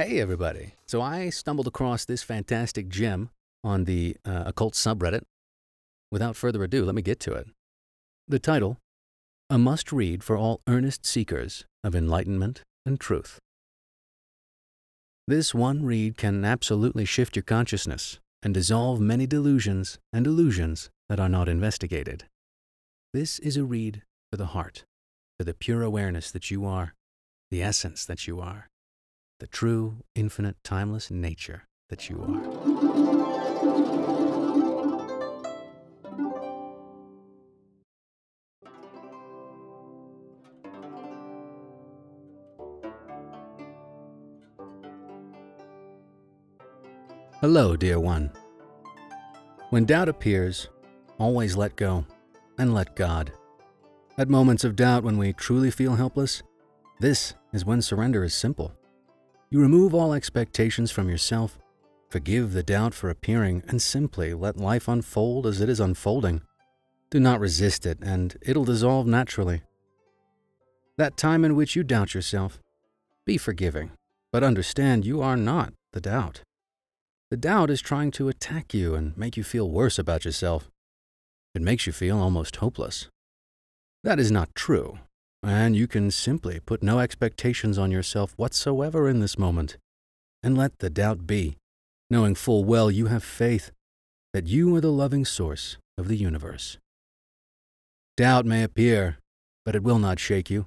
Hey, everybody. So I stumbled across this fantastic gem on the uh, occult subreddit. Without further ado, let me get to it. The title A Must Read for All Earnest Seekers of Enlightenment and Truth. This one read can absolutely shift your consciousness and dissolve many delusions and illusions that are not investigated. This is a read for the heart, for the pure awareness that you are, the essence that you are, the true, infinite, timeless nature that you are. Hello, dear one. When doubt appears, always let go and let God. At moments of doubt when we truly feel helpless, this is when surrender is simple. You remove all expectations from yourself, forgive the doubt for appearing, and simply let life unfold as it is unfolding. Do not resist it, and it'll dissolve naturally. That time in which you doubt yourself, be forgiving, but understand you are not the doubt. The doubt is trying to attack you and make you feel worse about yourself. It makes you feel almost hopeless. That is not true, and you can simply put no expectations on yourself whatsoever in this moment, and let the doubt be, knowing full well you have faith that you are the loving source of the universe. Doubt may appear, but it will not shake you.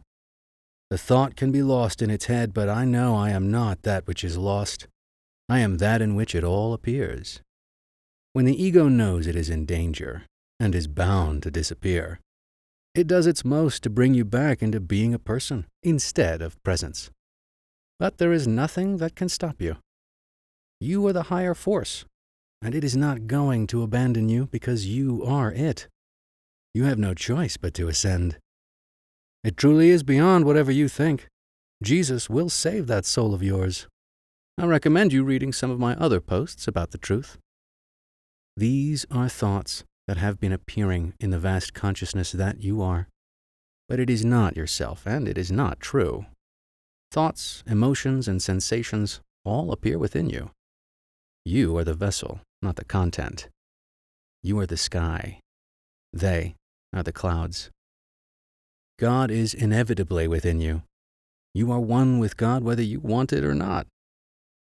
The thought can be lost in its head, but I know I am not that which is lost. I am that in which it all appears. When the ego knows it is in danger and is bound to disappear, it does its most to bring you back into being a person instead of presence. But there is nothing that can stop you. You are the higher force, and it is not going to abandon you because you are it. You have no choice but to ascend. It truly is beyond whatever you think. Jesus will save that soul of yours. I recommend you reading some of my other posts about the truth. These are thoughts that have been appearing in the vast consciousness that you are. But it is not yourself, and it is not true. Thoughts, emotions, and sensations all appear within you. You are the vessel, not the content. You are the sky. They are the clouds. God is inevitably within you. You are one with God whether you want it or not.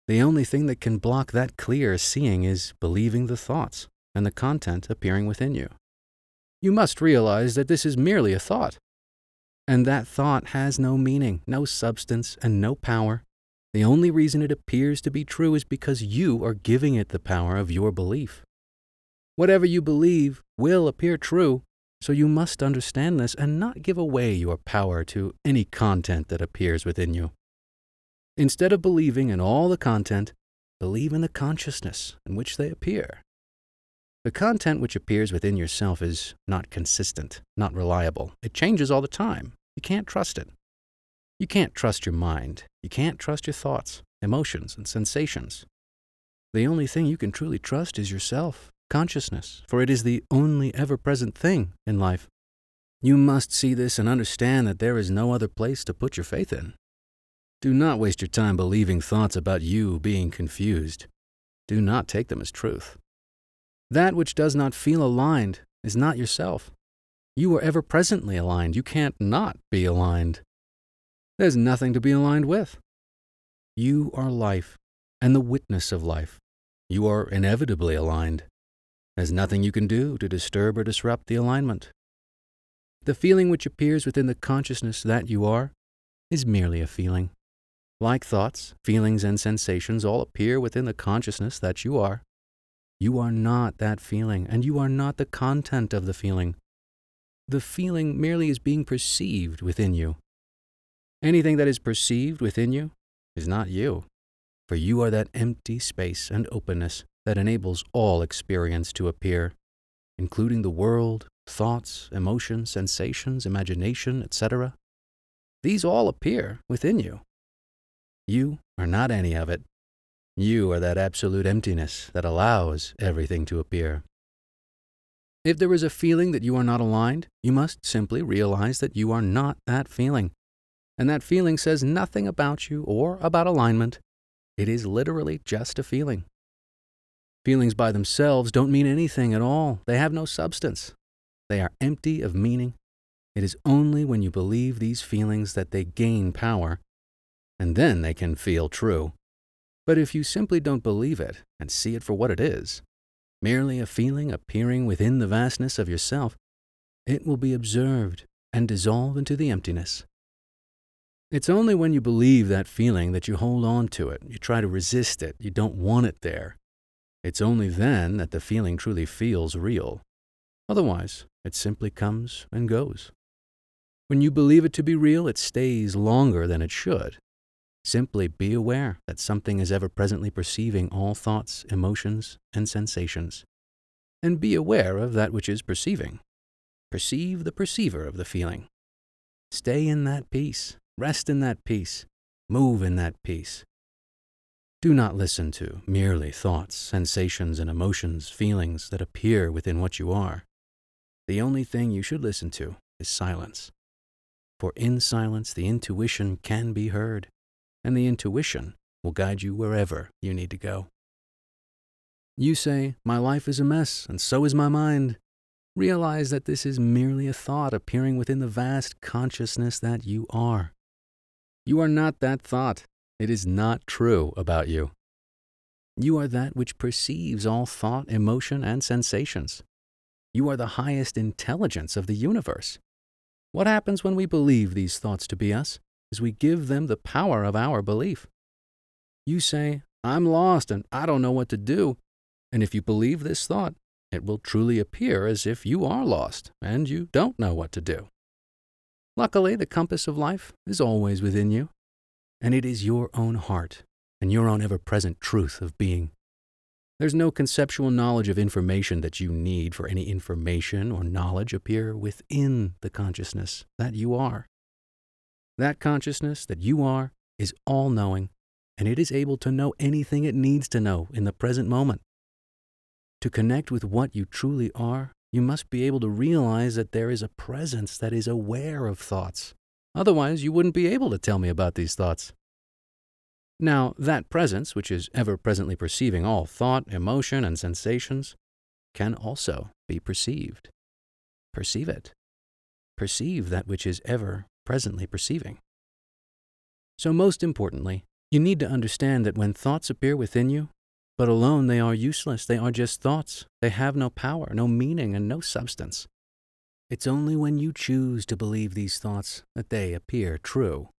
The only thing that can block that clear seeing is believing the thoughts and the content appearing within you. You must realize that this is merely a thought, and that thought has no meaning, no substance, and no power. The only reason it appears to be true is because you are giving it the power of your belief. Whatever you believe will appear true, so you must understand this and not give away your power to any content that appears within you. Instead of believing in all the content, believe in the consciousness in which they appear. The content which appears within yourself is not consistent, not reliable. It changes all the time. You can't trust it. You can't trust your mind. You can't trust your thoughts, emotions, and sensations. The only thing you can truly trust is yourself, consciousness, for it is the only ever present thing in life. You must see this and understand that there is no other place to put your faith in. Do not waste your time believing thoughts about you being confused. Do not take them as truth. That which does not feel aligned is not yourself. You are ever presently aligned. You can't not be aligned. There's nothing to be aligned with. You are life and the witness of life. You are inevitably aligned. There's nothing you can do to disturb or disrupt the alignment. The feeling which appears within the consciousness that you are is merely a feeling. Like thoughts, feelings, and sensations all appear within the consciousness that you are. You are not that feeling, and you are not the content of the feeling. The feeling merely is being perceived within you. Anything that is perceived within you is not you, for you are that empty space and openness that enables all experience to appear, including the world, thoughts, emotions, sensations, imagination, etc. These all appear within you. You are not any of it. You are that absolute emptiness that allows everything to appear. If there is a feeling that you are not aligned, you must simply realize that you are not that feeling. And that feeling says nothing about you or about alignment. It is literally just a feeling. Feelings by themselves don't mean anything at all. They have no substance. They are empty of meaning. It is only when you believe these feelings that they gain power, and then they can feel true. But if you simply don't believe it and see it for what it is, merely a feeling appearing within the vastness of yourself, it will be observed and dissolve into the emptiness. It's only when you believe that feeling that you hold on to it, you try to resist it, you don't want it there. It's only then that the feeling truly feels real. Otherwise, it simply comes and goes. When you believe it to be real, it stays longer than it should. Simply be aware that something is ever presently perceiving all thoughts, emotions, and sensations. And be aware of that which is perceiving. Perceive the perceiver of the feeling. Stay in that peace. Rest in that peace. Move in that peace. Do not listen to merely thoughts, sensations, and emotions, feelings that appear within what you are. The only thing you should listen to is silence. For in silence, the intuition can be heard and the intuition will guide you wherever you need to go. You say, My life is a mess, and so is my mind. Realize that this is merely a thought appearing within the vast consciousness that you are. You are not that thought. It is not true about you. You are that which perceives all thought, emotion, and sensations. You are the highest intelligence of the universe. What happens when we believe these thoughts to be us? Is we give them the power of our belief. You say, I'm lost and I don't know what to do. And if you believe this thought, it will truly appear as if you are lost and you don't know what to do. Luckily, the compass of life is always within you, and it is your own heart and your own ever present truth of being. There's no conceptual knowledge of information that you need for any information or knowledge appear within the consciousness that you are. That consciousness that you are is all knowing, and it is able to know anything it needs to know in the present moment. To connect with what you truly are, you must be able to realize that there is a presence that is aware of thoughts. Otherwise, you wouldn't be able to tell me about these thoughts. Now, that presence, which is ever presently perceiving all thought, emotion, and sensations, can also be perceived. Perceive it. Perceive that which is ever presently perceiving. So, most importantly, you need to understand that when thoughts appear within you, but alone they are useless, they are just thoughts, they have no power, no meaning, and no substance. It's only when you choose to believe these thoughts that they appear true.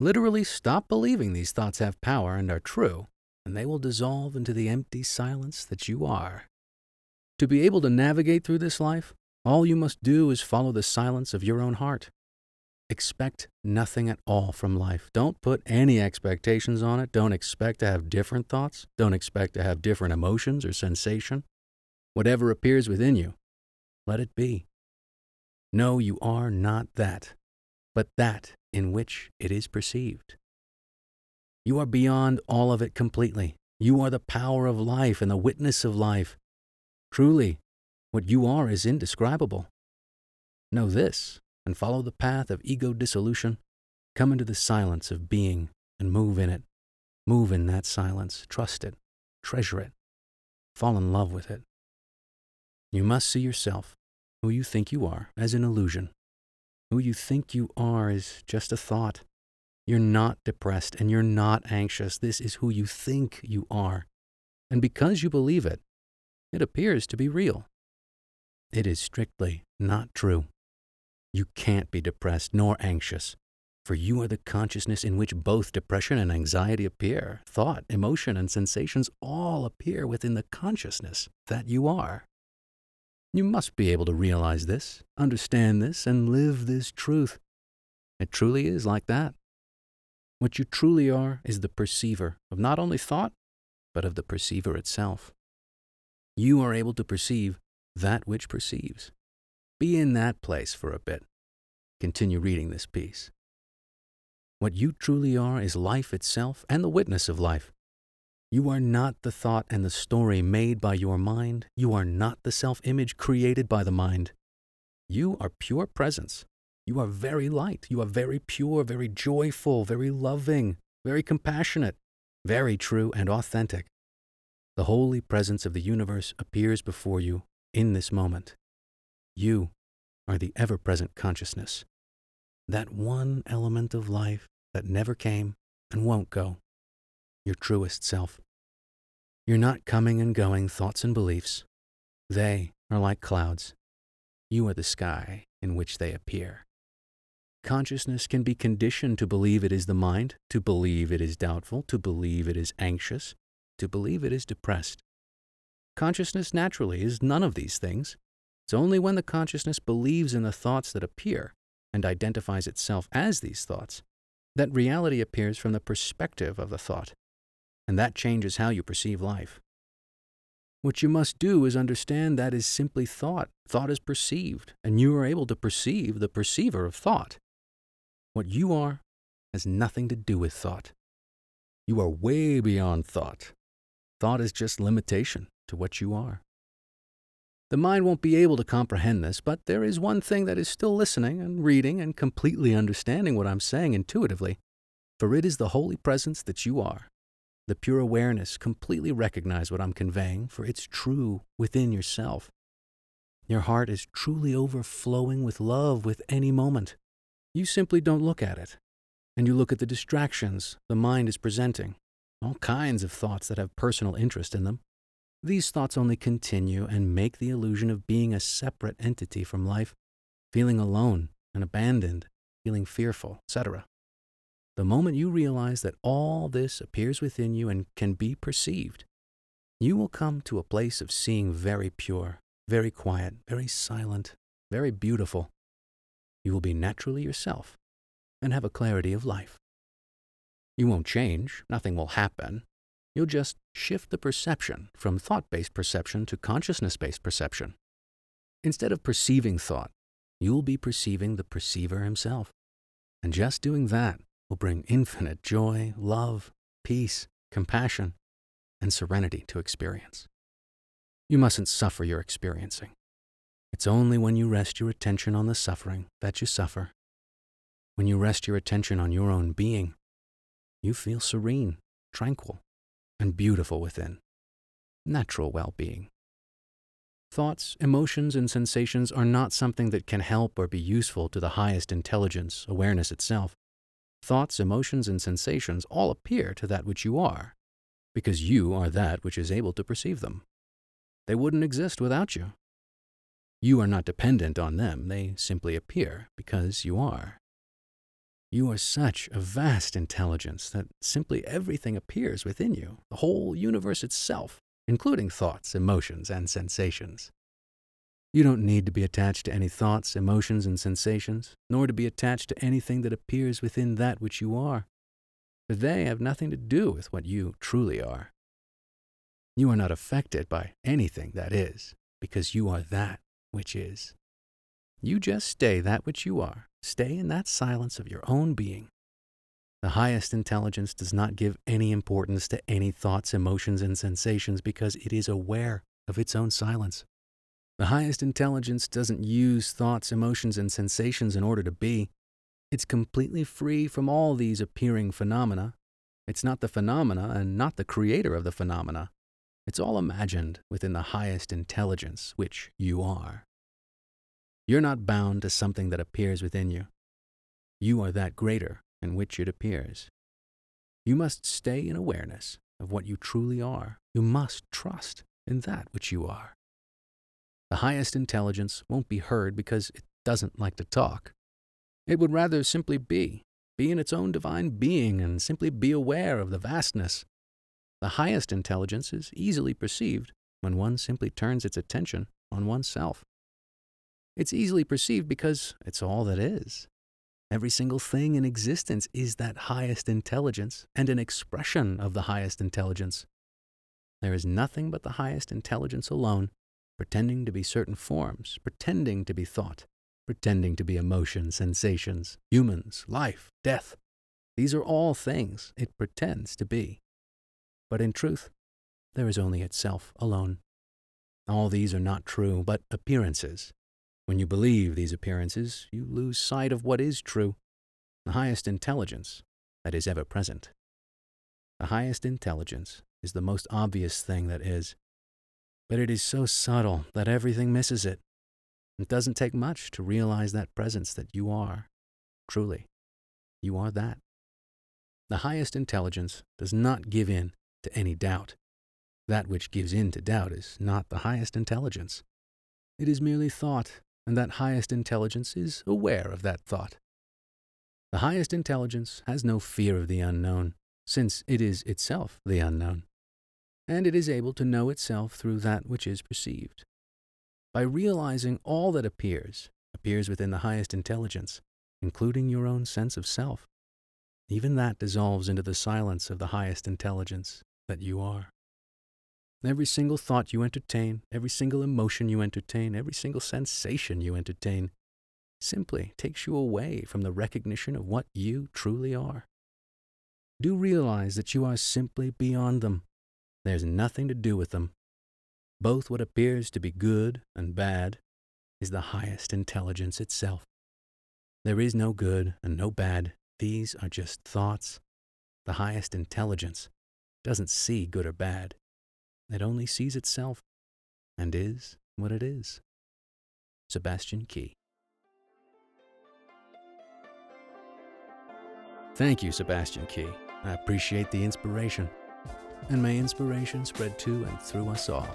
Literally stop believing these thoughts have power and are true, and they will dissolve into the empty silence that you are. To be able to navigate through this life, all you must do is follow the silence of your own heart. Expect nothing at all from life. Don't put any expectations on it. Don't expect to have different thoughts. Don't expect to have different emotions or sensation. Whatever appears within you, let it be. No, you are not that, but that in which it is perceived. You are beyond all of it completely. You are the power of life and the witness of life. Truly, what you are is indescribable. Know this and follow the path of ego dissolution, come into the silence of being and move in it. Move in that silence, trust it, treasure it, fall in love with it. You must see yourself, who you think you are, as an illusion. Who you think you are is just a thought. You're not depressed and you're not anxious. This is who you think you are. And because you believe it, it appears to be real. It is strictly not true. You can't be depressed nor anxious, for you are the consciousness in which both depression and anxiety appear. Thought, emotion, and sensations all appear within the consciousness that you are. You must be able to realize this, understand this, and live this truth. It truly is like that. What you truly are is the perceiver of not only thought, but of the perceiver itself. You are able to perceive that which perceives. Be in that place for a bit. Continue reading this piece. What you truly are is life itself and the witness of life. You are not the thought and the story made by your mind. You are not the self image created by the mind. You are pure presence. You are very light. You are very pure, very joyful, very loving, very compassionate. very true and authentic. The holy presence of the universe appears before you in this moment. You are the ever present consciousness, that one element of life that never came and won't go, your truest self. You're not coming and going thoughts and beliefs. They are like clouds. You are the sky in which they appear. Consciousness can be conditioned to believe it is the mind, to believe it is doubtful, to believe it is anxious, to believe it is depressed. Consciousness naturally is none of these things. It's only when the consciousness believes in the thoughts that appear and identifies itself as these thoughts that reality appears from the perspective of the thought, and that changes how you perceive life. What you must do is understand that is simply thought. Thought is perceived, and you are able to perceive the perceiver of thought. What you are has nothing to do with thought. You are way beyond thought. Thought is just limitation to what you are. The mind won't be able to comprehend this, but there is one thing that is still listening and reading and completely understanding what I'm saying intuitively, for it is the holy presence that you are. The pure awareness completely recognize what I'm conveying, for it's true within yourself. Your heart is truly overflowing with love with any moment. You simply don't look at it, and you look at the distractions the mind is presenting, all kinds of thoughts that have personal interest in them. These thoughts only continue and make the illusion of being a separate entity from life, feeling alone and abandoned, feeling fearful, etc. The moment you realize that all this appears within you and can be perceived, you will come to a place of seeing very pure, very quiet, very silent, very beautiful. You will be naturally yourself and have a clarity of life. You won't change, nothing will happen. You'll just shift the perception from thought based perception to consciousness based perception. Instead of perceiving thought, you'll be perceiving the perceiver himself. And just doing that will bring infinite joy, love, peace, compassion, and serenity to experience. You mustn't suffer your experiencing. It's only when you rest your attention on the suffering that you suffer. When you rest your attention on your own being, you feel serene, tranquil, and beautiful within. Natural well being. Thoughts, emotions, and sensations are not something that can help or be useful to the highest intelligence, awareness itself. Thoughts, emotions, and sensations all appear to that which you are, because you are that which is able to perceive them. They wouldn't exist without you. You are not dependent on them, they simply appear because you are. You are such a vast intelligence that simply everything appears within you, the whole universe itself, including thoughts, emotions, and sensations. You don't need to be attached to any thoughts, emotions, and sensations, nor to be attached to anything that appears within that which you are, for they have nothing to do with what you truly are. You are not affected by anything that is, because you are that which is. You just stay that which you are, stay in that silence of your own being. The highest intelligence does not give any importance to any thoughts, emotions, and sensations because it is aware of its own silence. The highest intelligence doesn't use thoughts, emotions, and sensations in order to be. It's completely free from all these appearing phenomena. It's not the phenomena and not the creator of the phenomena. It's all imagined within the highest intelligence, which you are. You're not bound to something that appears within you. You are that greater in which it appears. You must stay in awareness of what you truly are. You must trust in that which you are. The highest intelligence won't be heard because it doesn't like to talk. It would rather simply be, be in its own divine being and simply be aware of the vastness. The highest intelligence is easily perceived when one simply turns its attention on oneself. It's easily perceived because it's all that is. Every single thing in existence is that highest intelligence and an expression of the highest intelligence. There is nothing but the highest intelligence alone pretending to be certain forms, pretending to be thought, pretending to be emotions, sensations, humans, life, death. These are all things it pretends to be. But in truth, there is only itself alone. All these are not true, but appearances. When you believe these appearances, you lose sight of what is true, the highest intelligence that is ever present. The highest intelligence is the most obvious thing that is. But it is so subtle that everything misses it. It doesn't take much to realize that presence that you are. Truly, you are that. The highest intelligence does not give in to any doubt. That which gives in to doubt is not the highest intelligence. It is merely thought, and that highest intelligence is aware of that thought. The highest intelligence has no fear of the unknown, since it is itself the unknown, and it is able to know itself through that which is perceived. By realizing all that appears, appears within the highest intelligence, including your own sense of self, even that dissolves into the silence of the highest intelligence that you are. Every single thought you entertain, every single emotion you entertain, every single sensation you entertain simply takes you away from the recognition of what you truly are. Do realize that you are simply beyond them. There's nothing to do with them. Both what appears to be good and bad is the highest intelligence itself. There is no good and no bad. These are just thoughts. The highest intelligence doesn't see good or bad. It only sees itself and is what it is. Sebastian Key. Thank you, Sebastian Key. I appreciate the inspiration. And may inspiration spread to and through us all.